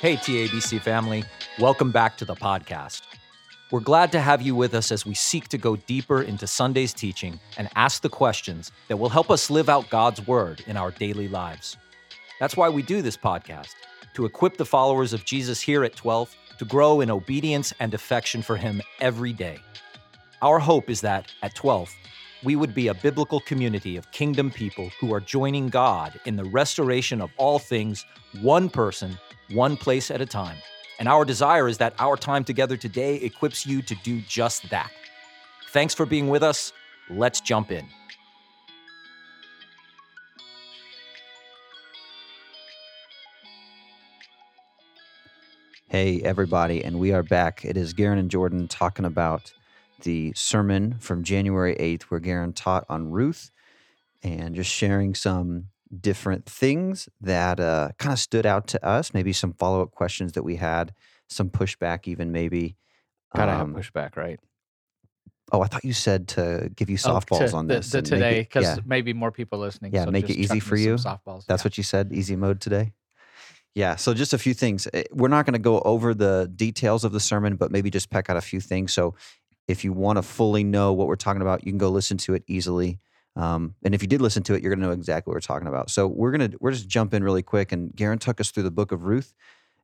Hey, TABC family, welcome back to the podcast. We're glad to have you with us as we seek to go deeper into Sunday's teaching and ask the questions that will help us live out God's word in our daily lives. That's why we do this podcast, to equip the followers of Jesus here at 12 to grow in obedience and affection for Him every day. Our hope is that at 12, we would be a biblical community of kingdom people who are joining God in the restoration of all things, one person, one place at a time. And our desire is that our time together today equips you to do just that. Thanks for being with us. Let's jump in. Hey, everybody, and we are back. It is Garen and Jordan talking about the sermon from January 8th, where Garen taught on Ruth and just sharing some different things that uh, kind of stood out to us, maybe some follow up questions that we had, some pushback, even maybe. Gotta Um, have pushback, right? Oh, I thought you said to give you Oh, softballs to- on the- this. the today, because yeah, maybe more people listening. Yeah, so make it easy for you. Softballs. That's yeah. what you said, easy mode today. Yeah, so just a few things. Eh, We're not going to go over the details of the sermon, but maybe just peck out a few things. So if you want to fully know what we're talking about, you can go listen to it easily. Um, and if you did listen to it, you're going to know exactly what we're talking about. So we're gonna we're just jump in really quick. And Garen took us through the book of Ruth,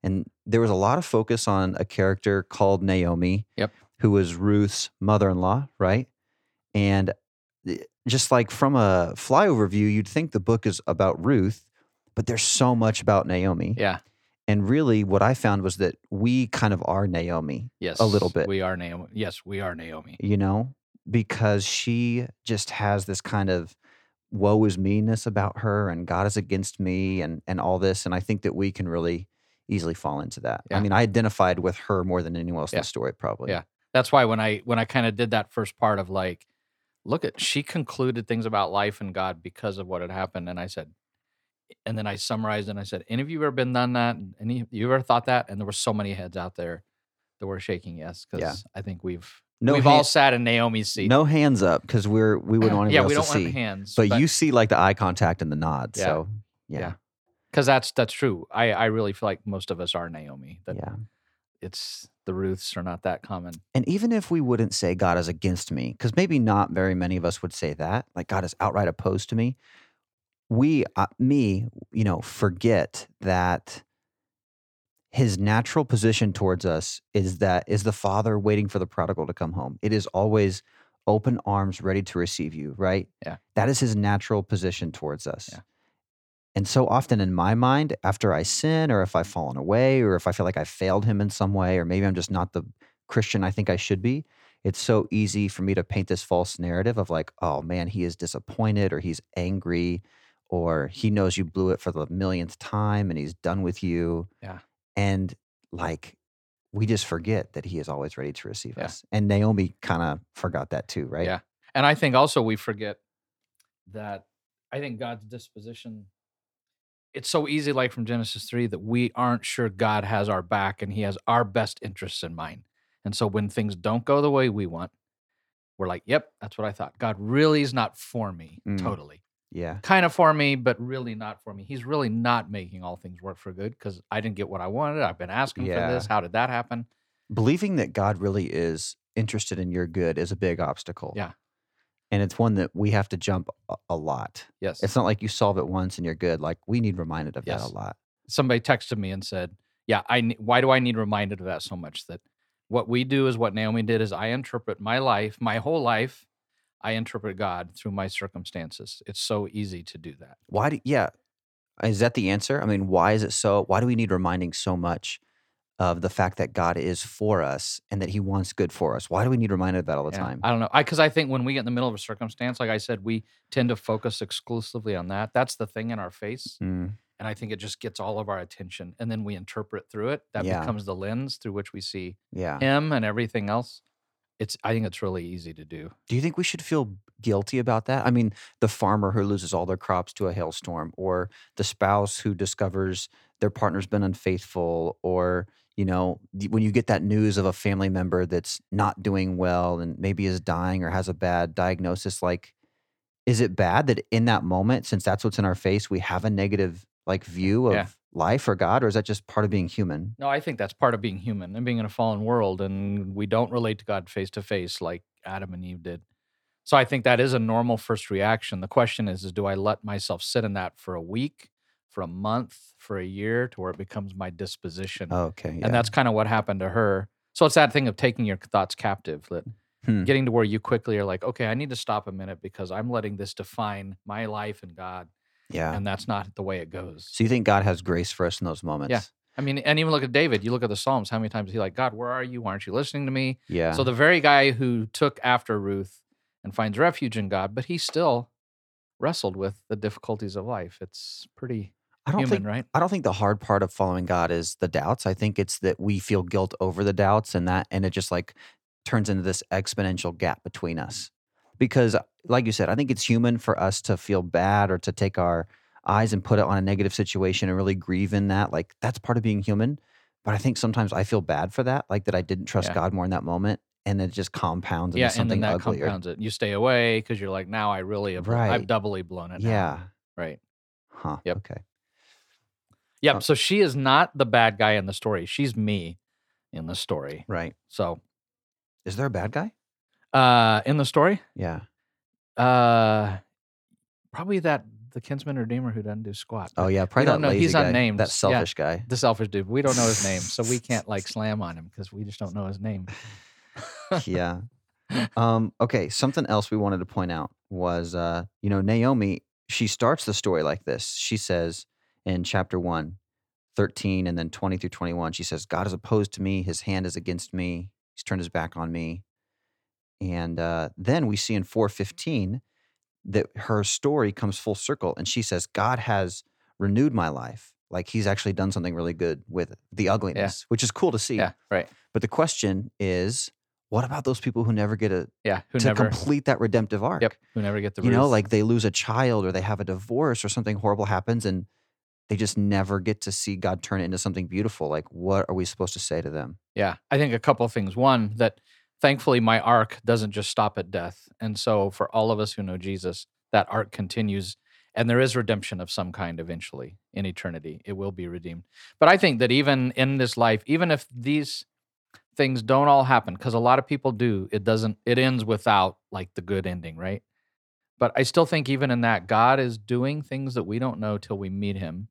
and there was a lot of focus on a character called Naomi, Yep. who was Ruth's mother-in-law, right? And eh, just like from a flyover view, you'd think the book is about Ruth, but there's so much about Naomi. Yeah. And really, what I found was that we kind of are Naomi, Yes. A little bit. We are Naomi. Yes, we are Naomi. you know, because she just has this kind of woe is meanness about her and God is against me and, and all this. And I think that we can really easily fall into that. I mean, I identified with her more than anyone else in the story, probably. Yeah. That's why when I when I kind of did that first part of like, look at she concluded things about life and God because of what had happened, and I said, and then I summarized and I said, any of you ever been done that? Any you ever thought that? And there were so many heads out there that were shaking yes because Yeah. I think we've No we've hand- all sat in Naomi's seat. No hands up because we're we wouldn't want to. yeah, we don't want see. hands, But, you see like the eye contact and the nod. Yeah. So yeah. Yeah. because that's that's true. I I really feel like most of us are Naomi. That yeah. it's the Ruths are not that common. And even if we wouldn't say God is against me, because maybe not very many of us would say that, like God is outright opposed to me, we, uh, me, you know, forget that his natural position towards us is that is the father waiting for the prodigal to come home. It is always open arms ready to receive you, right? Yeah. That is his natural position towards us. Yeah. And so often in my mind, after I sin or if I've fallen away or if I feel like I failed him in some way, or maybe I'm just not the Christian I think I should be, it's so easy for me to paint this false narrative of like, oh man, he is disappointed or he's angry or he knows you blew it for the millionth time and he's done with you. Yeah. And like, we just forget that he is always ready to receive Yeah. us. And Naomi kind of forgot that too, right? Yeah. And I think also we forget that I think God's disposition. It's so easy, like from Genesis 3, that we aren't sure God has our back and he has our best interests in mind. And so when things don't go the way we want, we're like, yep, that's what I thought. God really is not for me Mm. totally. Yeah. Kind of for me, but really not for me. He's really not making all things work for good because I didn't get what I wanted. I've been asking Yeah. for this. How did that happen? Believing that God really is interested in your good is a big obstacle. Yeah. And it's one that we have to jump a, lot. Yes. It's not like you solve it once and you're good. Like we need reminded of Yes. that a lot. somebody texted me and said, "Yeah, I why do I need reminded of that so much that what we do is what Naomi did is I interpret my life, my whole life, I interpret God through my circumstances. It's so easy to do that. Why do yeah. Is that the answer? I mean, why is it so why do we need reminding so much of the fact that God is for us and that he wants good for us? Why do we need reminded of that all the Yeah, time? I don't know. I because I think when we get in the middle of a circumstance, like I said, we tend to focus exclusively on that. That's the thing in our face. Mm, And I think it just gets all of our attention. And then we interpret through it. That Yeah. becomes the lens through which we see yeah. him and everything else. It's I think it's really easy to do. Do you think we should feel guilty about that? I mean, the farmer who loses all their crops to a hailstorm, or the spouse who discovers their partner's been unfaithful, or, you know, when you get that news of a family member that's not doing well and maybe is dying or has a bad diagnosis, like, is it bad that in that moment, since that's what's in our face, we have a negative like view of Yeah. Life or God, or is that just part of being human? No, I think that's part of being human and being in a fallen world, and we don't relate to God face to face like Adam and Eve did. So I think that is a normal first reaction. The question is, is do I let myself sit in that for a week, for a month, for a year, to where it becomes my disposition? Okay. Yeah. And that's kind of what happened to her. So it's that thing of taking your thoughts captive, that Hmm. getting to where you quickly are like, okay, I need to stop a minute because I'm letting this define my life and God, yeah. and that's not the way it goes. so you think God has grace for us in those moments? Yeah. I mean, and even look at David. You look at the Psalms. How many times is he like, God, where are you? Why aren't you listening to me? Yeah. So the very guy who took after Ruth and finds refuge in God, but he still wrestled with the difficulties of life. It's pretty I don't human, think right? I don't think the hard part of following God is the doubts. I think it's that we feel guilt over the doubts and that and it just like turns into this exponential gap between us. Because like you said, I think it's human for us to feel bad or to take our eyes and put it on a negative situation and really grieve in that. Like that's part of being human. But I think sometimes I feel bad for that, like that I didn't trust Yeah. God more in that moment and it just compounds into Yeah, and something then that uglier. compounds it. You stay away because you're like, now I really have, I've doubly blown it. now." Yeah. right. Huh. Yep. Okay. Yep. Uh, so she is not the bad guy in the story. She's me in the story. Right. So Is there a bad guy? Uh in the story, Yeah. uh probably that the kinsman redeemer who doesn't do squat. Oh yeah, probably don't that know. lazy He's guy, unnamed. that Yeah. selfish guy. The selfish dude. We don't know his name, so we can't like slam on him because we just don't know his name. yeah. Um, okay. Something else we wanted to point out was, uh, you know, Naomi, she starts the story like this. She says in chapter 1, 13, and then 20 through 21, she says, God is opposed to me. His hand is against me. He's turned his back on me. And uh, then we see in 415 that her story comes full circle. And she says, God has renewed my life. Like he's actually done something really good with the ugliness, which is cool to see. Yeah, right. But the question is, what about those people who never get a Yeah, who to never complete that redemptive arc? Yep, who never get the You know, like they lose a child or they have a divorce or something horrible happens and they just never get to see God turn it into something beautiful. Like, what are we supposed to say to them? Yeah, I think a couple of things. One, that thankfully my arc doesn't just stop at death. And so for all of us who know Jesus, that arc continues and there is redemption of some kind eventually in eternity. It will be redeemed. But I think that even in this life, even if these things don't all happen, because a lot of people do, it doesn't, it ends without like the good ending, right? But I still think even in that, God is doing things that we don't know till we meet him.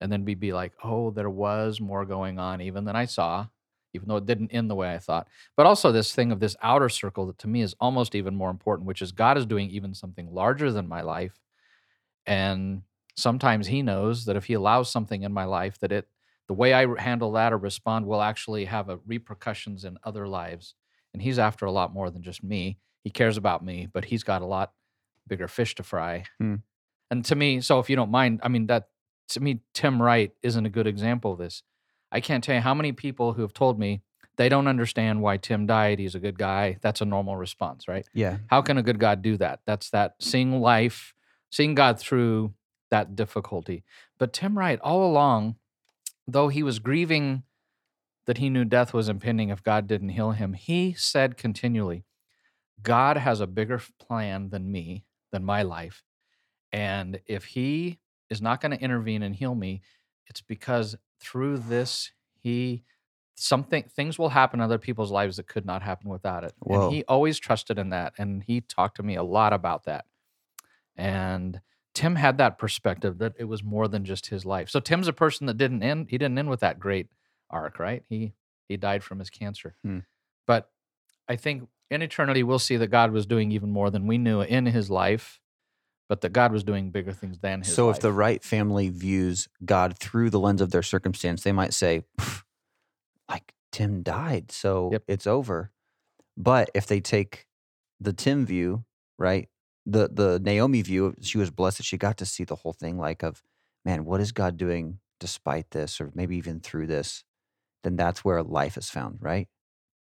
And then we'd be like, oh, there was more going on even than I saw even though it didn't end the way I thought. But also this thing of this outer circle that to me is almost even more important, which is God is doing even something larger than my life. And sometimes he knows that if he allows something in my life that it the way I handle that or respond will actually have a repercussions in other lives. And he's after a lot more than just me. He cares about me, but he's got a lot bigger fish to fry. Hmm. And to me, so if you don't mind, I mean that to me Tim Wright isn't a good example of this. I can't tell you how many people who have told me they don't understand why Tim died. He's a good guy. That's a normal response, right? Yeah. How can a good God do that? That's that seeing life, seeing God through that difficulty. But Tim Wright, all along, though he was grieving that he knew death was impending if God didn't heal him, he said continually, God has a bigger plan than me, than my life. And if he is not going to intervene and heal me, it's because through this, he something things will happen in other people's lives that could not happen without it. Whoa. And he always trusted in that. And he talked to me a lot about that. And Tim had that perspective that it was more than just his life. So Tim's a person that didn't end, he didn't end with that great arc, right? He he died from his cancer. Hmm. But I think in eternity we'll see that God was doing even more than we knew in his life, but that God was doing bigger things than his So life. if the Wright family views God through the lens of their circumstance, they might say, like Tim died, so Yep. it's over. But if they take the Tim view, right? The the Naomi view, she was blessed that she got to see the whole thing like of, man, what is God doing despite this or maybe even through this? Then that's where life is found, right?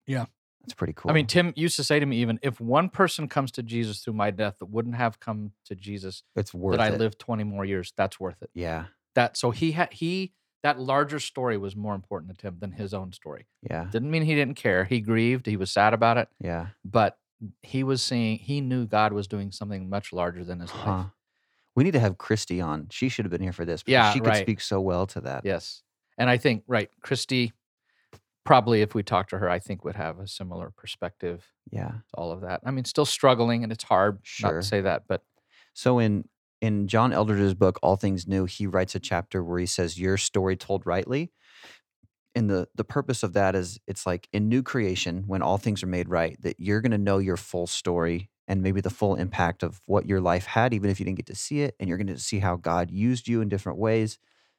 Yeah. That's pretty cool. I mean, Tim used to say to me, even if one person comes to Jesus through my death that wouldn't have come to Jesus, it's worth that I it. lived 20 more years, that's worth it. Yeah. That so he had he that larger story was more important to Tim than his own story. Yeah. Didn't mean he didn't care. He grieved, he was sad about it, Yeah. but he was seeing he knew God was doing something much larger than his Huh. life. We need to have Christy on. She should have been here for this. because Yeah, she could right. speak so well to that. Yes. And I think, right, Christy, probably if we talked to her, I think would have a similar perspective Yeah. to all of that. I mean, still struggling and it's hard not Sure. to say that, but So in in John Eldredge's book All Things New, he writes a chapter where he says your story told rightly. And the the purpose of that is it's like in new creation when all things are made right that you're going to know your full story and maybe the full impact of what your life had even if you didn't get to see it and you're going to see how God used you in different ways.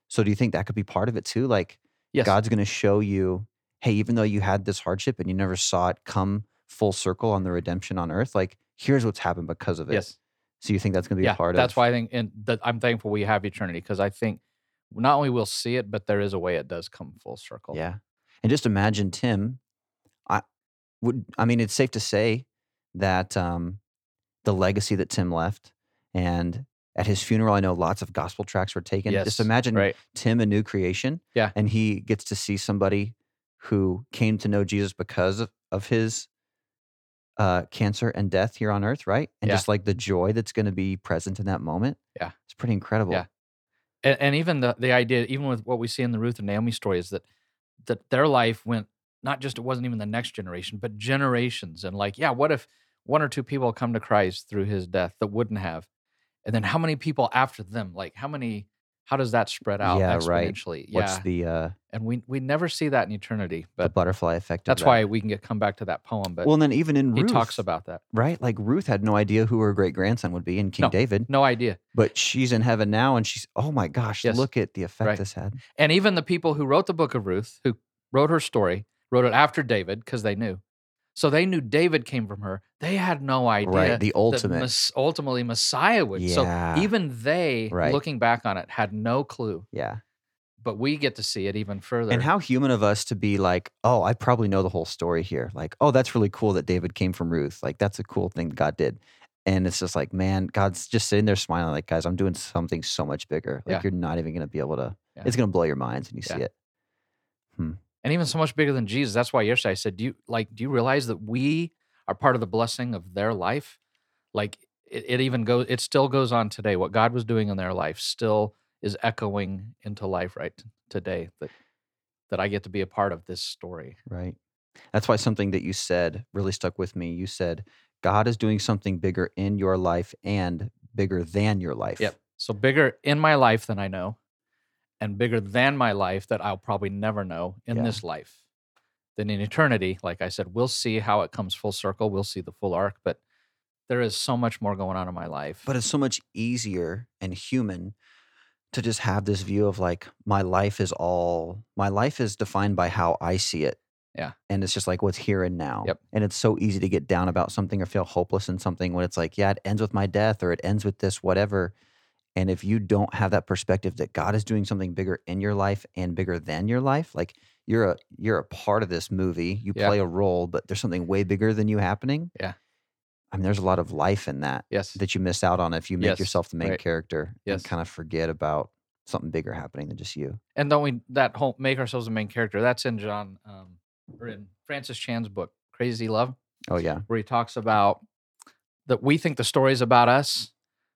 So do you think that could be part of it too like yes. God's going to show you hey even though you had this hardship and you never saw it come full circle on the redemption on earth like here's what's happened because of it. Yes. So you think that's going to be Yeah. a part That's of That's why I think, and that I'm thankful we have eternity because I think not only we'll see it, but there is a way it does come full circle. Yeah. And just imagine Tim. I would I mean it's safe to say that um the legacy that Tim left and at his funeral I know lots of gospel tracks were taken. Yes. Just imagine Right. Tim a new creation. Yeah. And he gets to see somebody who came to know Jesus because of, of his uh cancer and death here on earth, right? And Yeah. just like the joy that's going to be present in that moment. Yeah. It's pretty incredible. Yeah. and, and even the the idea, even with what we see in the Ruth and Naomi story, is that that their life went not just it wasn't even the next generation, but generations. And like, yeah, what if one or two people come to Christ through his death that wouldn't have, and then how many people after them? Like, how many? How does that spread out Yeah, right. exponentially? What's the uh and we we never see that in eternity. the butterfly effect that's that? why we can get come back to that poem. But well, and then even in he Ruth, talks about that. right? Like Ruth had no idea who her great grandson would be in King No. David, No idea. but she's in heaven now, and she's oh my gosh, Yes. look at the effect Right. this had. And even the people who wrote the book of Ruth, who wrote her story, wrote it after David because they knew. So they knew David came from her. They had no idea Right, the ultimate. Mes- ultimately Messiah would. Yeah. So even they, Right. looking back on it, had no clue. Yeah, But we get to see it even further. and how human of us to be like, oh, I probably know the whole story here. Like, oh, that's really cool that David came from Ruth. Like, that's a cool thing God did. And it's just like, man, God's just sitting there smiling, like, guys, I'm doing something so much bigger. Like, Yeah. you're not even going to be able to. Yeah. It's going to blow your minds when you see it. Hmm. and even so much bigger than Jesus. That's why yesterday I said, "Do you like? Do you realize that we are part of the blessing of their life? Like it, it even goes. It still goes on today. What God was doing in their life still is echoing into life right today. That that I get to be a part of this story. Right. That's why something that you said really stuck with me. You said, God is doing something bigger in your life and bigger than your life. Yep. So bigger in my life than I know, and bigger than my life that I'll probably never know in Yeah. this life. Then in eternity, like I said, we'll see how it comes full circle. We'll see the full arc, but there is so much more going on in my life. But it's so much easier and human to just have this view of like, my life is all, my life is defined by how I see it. Yeah. And it's just like what's here and now. Yep. And it's so easy to get down about something or feel hopeless in something when it's like, yeah, it ends with my death or it ends with this, whatever. And if you don't have that perspective that God is doing something bigger in your life and bigger than your life, like you're a you're a part of this movie, you Yeah. play a role, but there's something way bigger than you happening. Yeah. I mean, there's a lot of life in that yes. that you miss out on if you make Yes, yourself the main right. character Yes. and kind of forget about something bigger happening than just you. and don't we that whole make ourselves the main character? That's in John um, or in Francis Chan's book, Crazy Love, Oh yeah. where he talks about that we think the story's about us,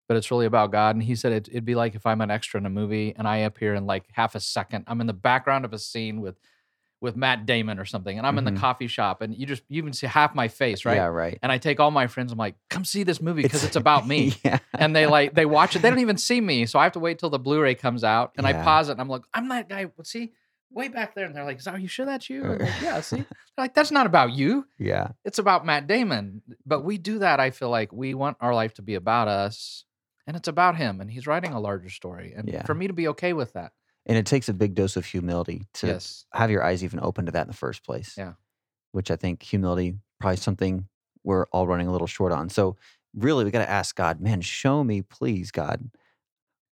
but it's really about God. And he said it, it'd be like if I'm an extra in a movie and I appear in like half a second. I'm in the background of a scene with with Matt Damon or something, and I'm in Mhm. the coffee shop, and you just you even see half my face, right? Yeah, right. And I take all my friends. I'm like, come see this movie because it's about me. yeah. and they like they watch it. They don't even see me, so I have to wait till the Blu-ray comes out, and I pause it, and I'm like, I'm that guy. He? Way back there, and they're like, "Are you sure that's you?" I'm like, yeah. See, They're like that's not about you. Yeah. It's about Matt Damon. But we do that. I feel like we want our life to be about us, and it's about him, and he's writing a larger story. And Yeah. for me to be okay with that, And it takes a big dose of humility to yes, have your eyes even open to that in the first place. Yeah. Which I think humility probably something we're all running a little short on. So really we got to ask God, man, show me please God.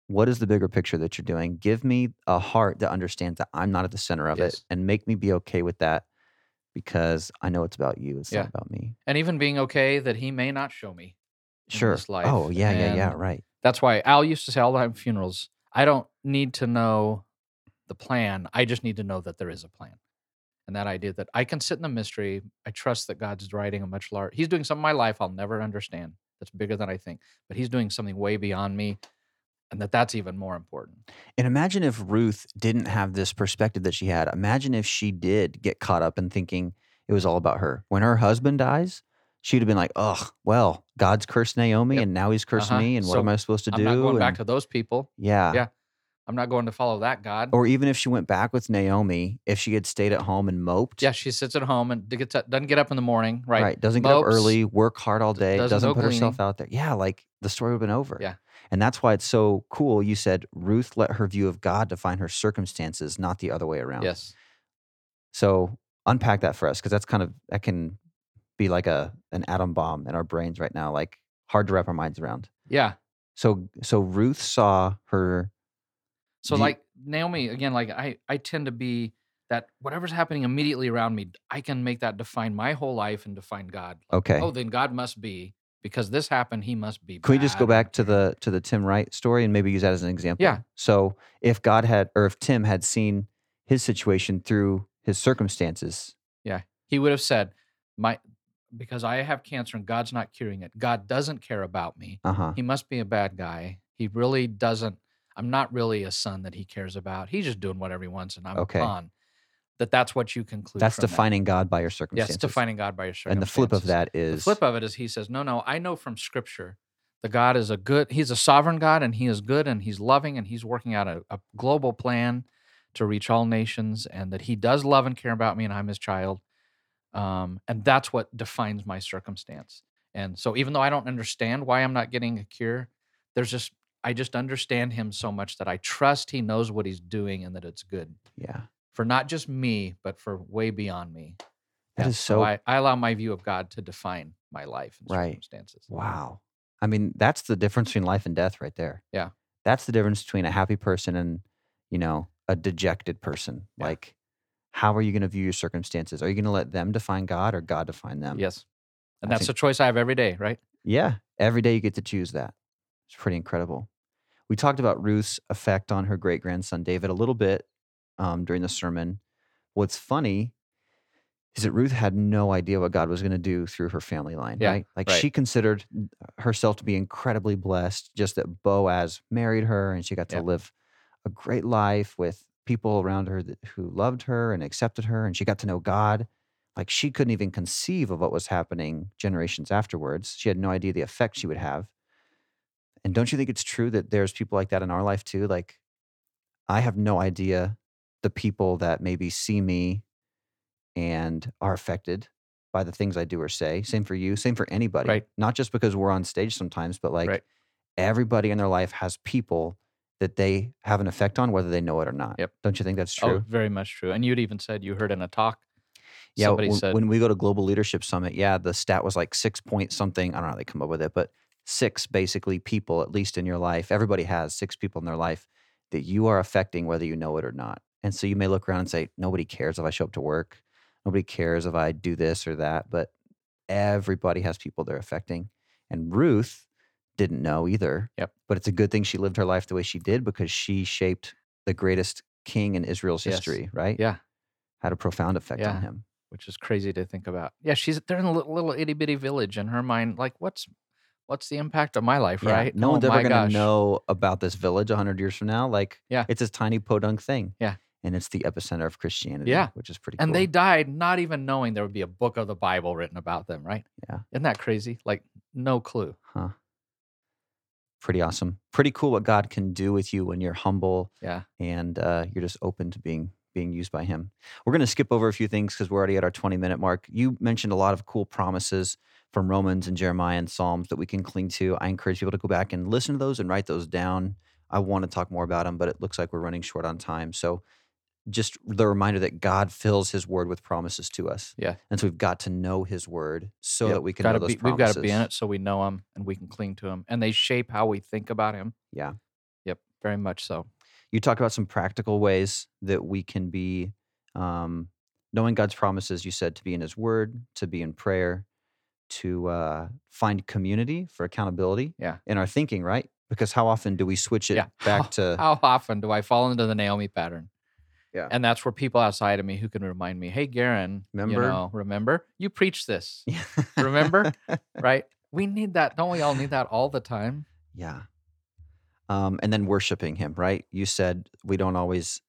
What is the bigger picture that you're doing? Give me a heart that understands that I'm not at the center of Yes. it and make me be okay with that because I know it's about you. It's Yeah. not about me. and even being okay that he may not show me. Sure. this life, Oh, yeah, yeah, yeah, right. That's why Al used to say all the time funerals, I don't need to know the plan. I just need to know that there is a plan. And that idea that I can sit in the mystery. I trust that God's writing a much larger, He's doing something in my life I'll never understand that's bigger than I think, but He's doing something way beyond me. and that that's even more important. And imagine if Ruth didn't have this perspective that she had. Imagine if she did get caught up in thinking it was all about her. When her husband dies, she'd have been like, "Oh, well, God's cursed Naomi, Yep. and now He's cursed Uh-huh. me, and what So am I supposed to do?" I'm do?" not going back to those people. yeah. Yeah. I'm not going to follow that God. Or even if she went back with Naomi, if she had stayed at home and moped, yeah, she sits at home and gets up, doesn't get up in the morning, right? Right. Doesn't get up early, work hard all day, doesn't doesn't, put herself out there. Yeah, like the story would have been over. Yeah. And that's why it's so cool. You said Ruth let her view of God define her circumstances, not the other way around. Yes. So unpack that for us because that's kind of that can be like a an atom bomb in our brains right now, like hard to wrap our minds around. Yeah. So so Ruth saw her So you- like Naomi again, like I I tend to be that whatever's happening immediately around me, I can make that define my whole life and define God. Like, okay. Oh, then God must be because this happened. He must be. Can we just go back to the to the Tim Wright story and maybe use that as an example? Yeah. So if God had or if Tim had seen his situation through his circumstances, yeah, He would have said, "My because I have cancer and God's not curing it. God doesn't care about me. uh huh. He must be a bad guy. He really doesn't. I'm not really a son that he cares about. He's just doing whatever he wants, and I'm Okay. a pawn." That that's what you conclude. That's from that. defining God by your circumstances. Yes, defining God by your circumstances. And the flip of that is The flip of it is he says, No, no, I know from scripture the God is a good, he's a sovereign God and he is good and he's loving and he's working out a, a global plan to reach all nations and that he does love and care about me and I'm his child. Um, and that's what defines my circumstance. And so even though I don't understand why I'm not getting a cure, there's just, I just understand him so much that I trust he knows what he's doing and that it's good yeah. for not just me, but for way beyond me. That Yeah, is so I, I allow my view of God to define my life and Right. circumstances. Wow. I mean, that's the difference between life and death right there. Yeah. That's the difference between a happy person and, you know, a dejected person. Yeah. Like, how are you going to view your circumstances? Are you going to let them define God or God define them? Yes. And I that's think- a choice I have every day, right? Yeah. Every day you get to choose that. It's pretty incredible. We talked about Ruth's effect on her great grandson David a little bit um, during the sermon. What's funny is that Ruth had no idea what God was going to do through her family line, Yeah, right? Like right. she considered herself to be incredibly blessed, just that Boaz married her and she got to Yep. live a great life with people around her that, who loved her and accepted her, and she got to know God. Like she couldn't even conceive of what was happening generations afterwards. She had no idea the effect she would have. And don't you think it's true that there's people like that in our life too? Like, I have no idea the people that maybe see me and are affected by the things I do or say. Same for you, same for anybody. Right. Not just because we're on stage sometimes, but like Right. everybody in their life has people that they have an effect on, whether they know it or not. Yep. Don't you think that's true? Oh, true? very much true. And you'd even said you heard in a talk, Yeah, somebody when, said, when we go to Global Leadership Summit, yeah, the stat was like six point something. I don't know how they come up with it, but six basically people, at least in your life. Everybody has six people in their life that you are affecting, whether you know it or not. And so you may look around and say, nobody cares if I show up to work. Nobody cares if I do this or that. But everybody has people they're affecting. And Ruth didn't know either. Yep. But it's a good thing she lived her life the way she did because she shaped the greatest king in Israel's Yes. history, right? Yeah. Had a profound effect Yeah. on him. which is crazy to think about. Yeah, she's they're in a little, little itty bitty village in her mind. Like, what's what's the impact of my life, Yeah, right? No Oh one's ever going gosh. to know about this village 100 years from now. Like, Yeah. it's this tiny podunk thing. Yeah. And it's the epicenter of Christianity. Yeah. Which is pretty cool. And cool. they died not even knowing there would be a book of the Bible written about them, right? Yeah. Isn't that crazy? Like, no clue. Huh. Pretty awesome. Pretty cool what God can do with you when you're humble Yeah. and uh, you're just open to being being used by Him. We're going to skip over a few things because we're already at our 20 minute mark. You mentioned a lot of cool promises from Romans and Jeremiah and Psalms that we can cling to. I encourage people to go back and listen to those and write those down. I want to talk more about them, but it looks like we're running short on time. So just the reminder that God fills his word with promises to us. Yeah. And so we've got to know his word so Yep. that we can Gotta know those be, we've got to be in it so we know him and we can cling to him. And they shape how we think about him. Yeah. Yep. Very much so. you talked about some practical ways that we can be um, knowing God's promises. You said to be in His Word, to be in prayer, to uh, find community for accountability. Yeah. in our thinking, right? Because how often do we switch it Yeah. back How- to? How often do I fall into the Naomi pattern? Yeah. And that's where people outside of me who can remind me, hey, Garen, Remember? you know, remember you preached this, Yeah. remember? right? We need that. Don't we all need that all the time? yeah. Um, and then worshiping Him, right? You said we don't always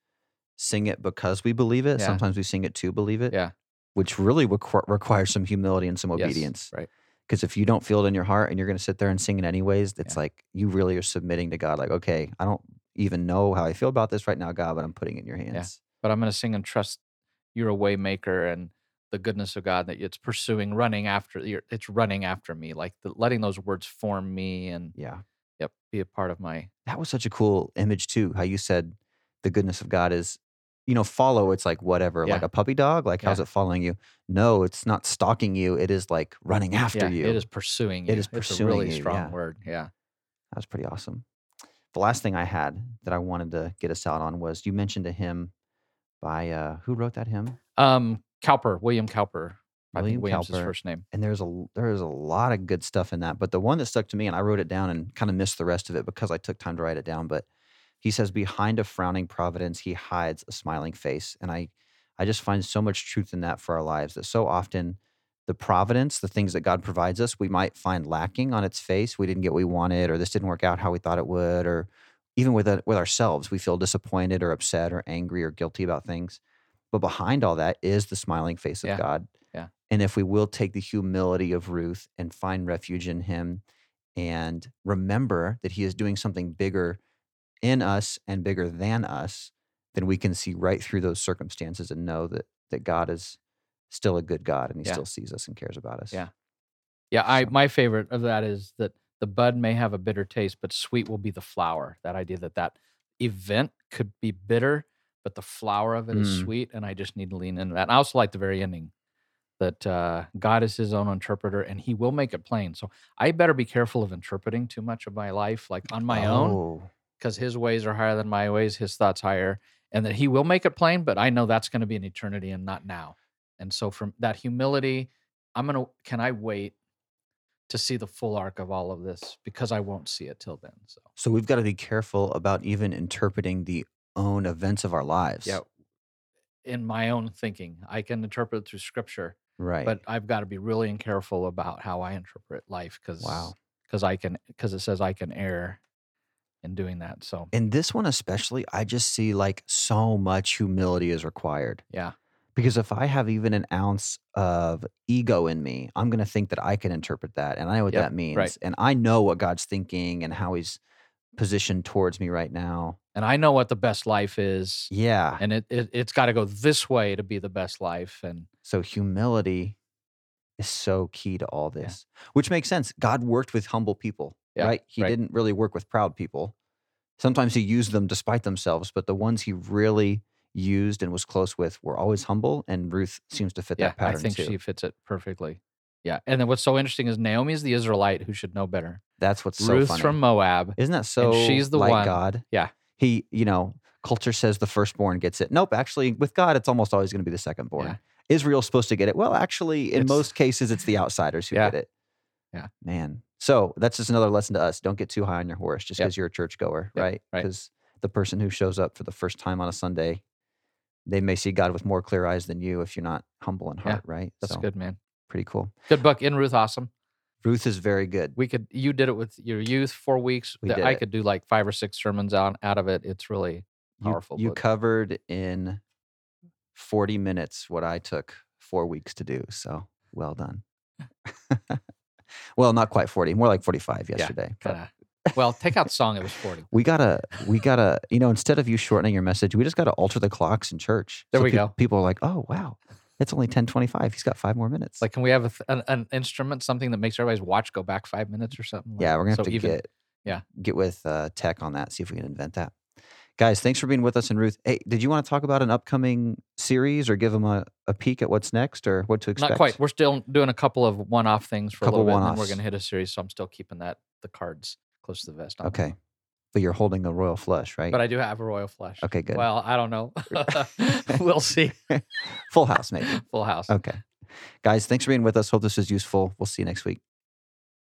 sing it because we believe it. Yeah. Sometimes we sing it to believe it. Yeah. Which really requ- requires some humility and some Yes, obedience. right. Because if you don't feel it in your heart and you're going to sit there and sing it anyways, it's Yeah. like you really are submitting to God. Like, okay, I don't even know how I feel about this right now, God, but I'm putting it in your hands. But I'm going to sing and trust you're a way maker and the goodness of God that it's pursuing, running after. It's running after me, like the, letting those words form me and Yeah. yep, be a part of my That was such a cool image too. How you said the goodness of God is, you know, follow. It's like whatever, like a puppy dog. Like how's it following you? No, it's not stalking you. It is like running after yeah, you. It is pursuing you. It is It's a pursuing really you, strong yeah. word. Yeah. That was pretty awesome. The last thing I had that I wanted to get us out on was you mentioned a hymn by uh who wrote that hymn? Um, Cowper, William Cowper. I William William's his Cowper. first name. and there's a there is a lot of good stuff in that but the one that stuck to me and i wrote it down and kind of missed the rest of it because i took time to write it down but he says behind a frowning providence he hides a smiling face and i i just find so much truth in that for our lives that so often the providence the things that god provides us we might find lacking on its face we didn't get what we wanted or this didn't work out how we thought it would or even with it, with ourselves we feel disappointed or upset or angry or guilty about things but behind all that is the smiling face of Yeah. god Yeah. and if we will take the humility of Ruth and find refuge in him and remember that he is doing something bigger in us and bigger than us, then we can see right through those circumstances and know that that God is still a good God and he Yeah. still sees us and cares about us. Yeah. Yeah, I my favorite of that is that the bud may have a bitter taste, but sweet will be the flower. That idea that that event could be bitter, but the flower of it is Mm. sweet, and I just need to lean into that. And I also like the very ending that uh, God is His own interpreter, and He will make it plain. So I better be careful of interpreting too much of my life, like on my own, Oh, because His ways are higher than my ways, His thoughts higher, and that He will make it plain. But I know that's going to be an eternity and not now. And so from that humility, I'm gonna. Can I wait to see the full arc of all of this because I won't see it till then. So So we've got to be careful about even interpreting the own events of our lives. yeah, in my own thinking, I can interpret it through Scripture, Right. but I've got to be really careful about how I interpret life because Wow. because I can because it says I can err in doing that. So in this one especially, I just see like so much humility is required. yeah, Because if I have even an ounce of ego in me, I'm going to think that I can interpret that. And I know what Yep, that means. right. And I know what God's thinking and how he's positioned towards me right now. and I know what the best life is, Yeah. and it, it it's got to go this way to be the best life. And So humility is so key to all Yeah. this, which makes sense. God worked with humble people, Yeah, right? He right. didn't really work with proud people. Sometimes he used them despite themselves, but the ones he really used and was close with were always humble. And Ruth seems to fit yeah, that pattern I think too. she fits it perfectly. Yeah, and then what's so interesting is Naomi's the Israelite who should know better. That's what's so Ruth's funny. from Moab. Isn't that so she's the like one- God? Yeah. He, you know, culture says the firstborn gets it. Nope, actually, with God, it's almost always going to be the secondborn. Yeah. Israel's supposed to get it. Well, actually, in It's- most cases, it's the outsiders who Yeah. get it. Yeah. Man. So that's just another lesson to us. Don't get too high on your horse just Yep. because you're a churchgoer, Yep, right? right. Because the person who shows up for the first time on a Sunday, they may see God with more clear eyes than you if you're not humble in Yeah, heart, right? That's So, good, man. Pretty cool. Good book in Ruth. Awesome. Ruth is very good. We could you did it with your youth four weeks. We that did I it. could do like five or six sermons out out of it. It's really You- powerful. You, book. covered in 40 minutes what I took four weeks to do. So well done. well, not quite 40, more like 45 yesterday. Kinda- well, take out song. It was forty. we gotta, we gotta, you know, instead of you shortening your message, we just gotta alter the clocks in church. There So we peop- go. People are like, oh, wow, it's only 1025. He's got five more minutes. Like, can we have a th- an, an instrument, something that makes everybody's watch go back five minutes or something? Like, yeah, we're gonna have so to even, get, yeah. get with uh, tech on that, see if we can invent that. Guys, thanks for being with us. And Ruth, hey, did you want to talk about an upcoming series or give them a, a peek at what's next or what to expect? Not quite. We're still doing a couple of one-off things for Couple a little bit, and we're going to hit a series. So I'm still keeping that the cards close to the vest. On Okay. But you're holding a royal flush, right? but I do have a royal flush. Okay, good. Well, I don't know. we'll see. Full house, maybe. Full house. Okay. Guys, thanks for being with us. Hope this is useful. We'll see you next week.